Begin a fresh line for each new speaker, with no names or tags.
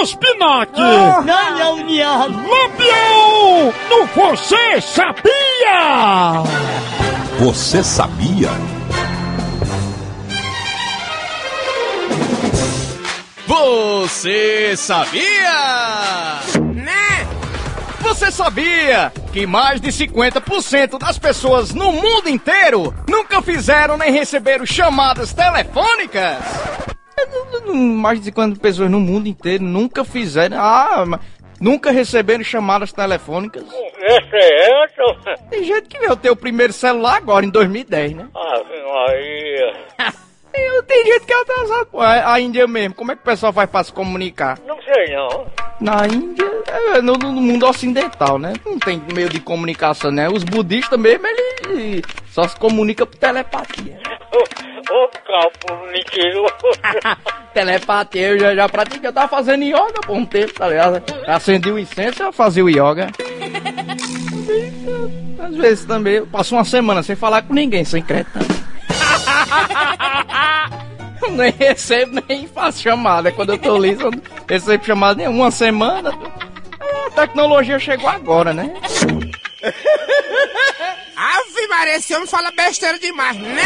o Spinac!
Não, não, não.
Lampião! No Você Sabia?
Você sabia?
Você sabia? Né? Você sabia que mais de 50% das pessoas no mundo inteiro nunca fizeram nem receberam chamadas telefônicas? Mais de 50 pessoas no mundo inteiro nunca fizeram. Ah, mas nunca receberam chamadas telefônicas?
Esse é essa?
Tem gente que veio ter o primeiro celular agora, em 2010, né?
Ave Maria.
Eu, tem gente que é atrasado. A, a Índia mesmo, como é que o pessoal faz pra se comunicar?
Não sei não.
Na Índia, é, no, no mundo ocidental, né? Não tem meio de comunicação, né? Os budistas mesmo, eles só se comunicam por telepatia.
Ô, ô calpo mentiroso.
Telepatia, eu já, já pratiquei, eu tava fazendo yoga por um tempo, tá ligado? Acendi o incenso e eu fazia o yoga. Às vezes também, eu passo uma semana sem falar com ninguém, sem crédito. nem recebo, nem faço chamada. Quando eu tô liso, eu não recebo chamada nem uma semana. A tecnologia chegou agora, né?
Ave Maria, esse homem fala besteira demais, né?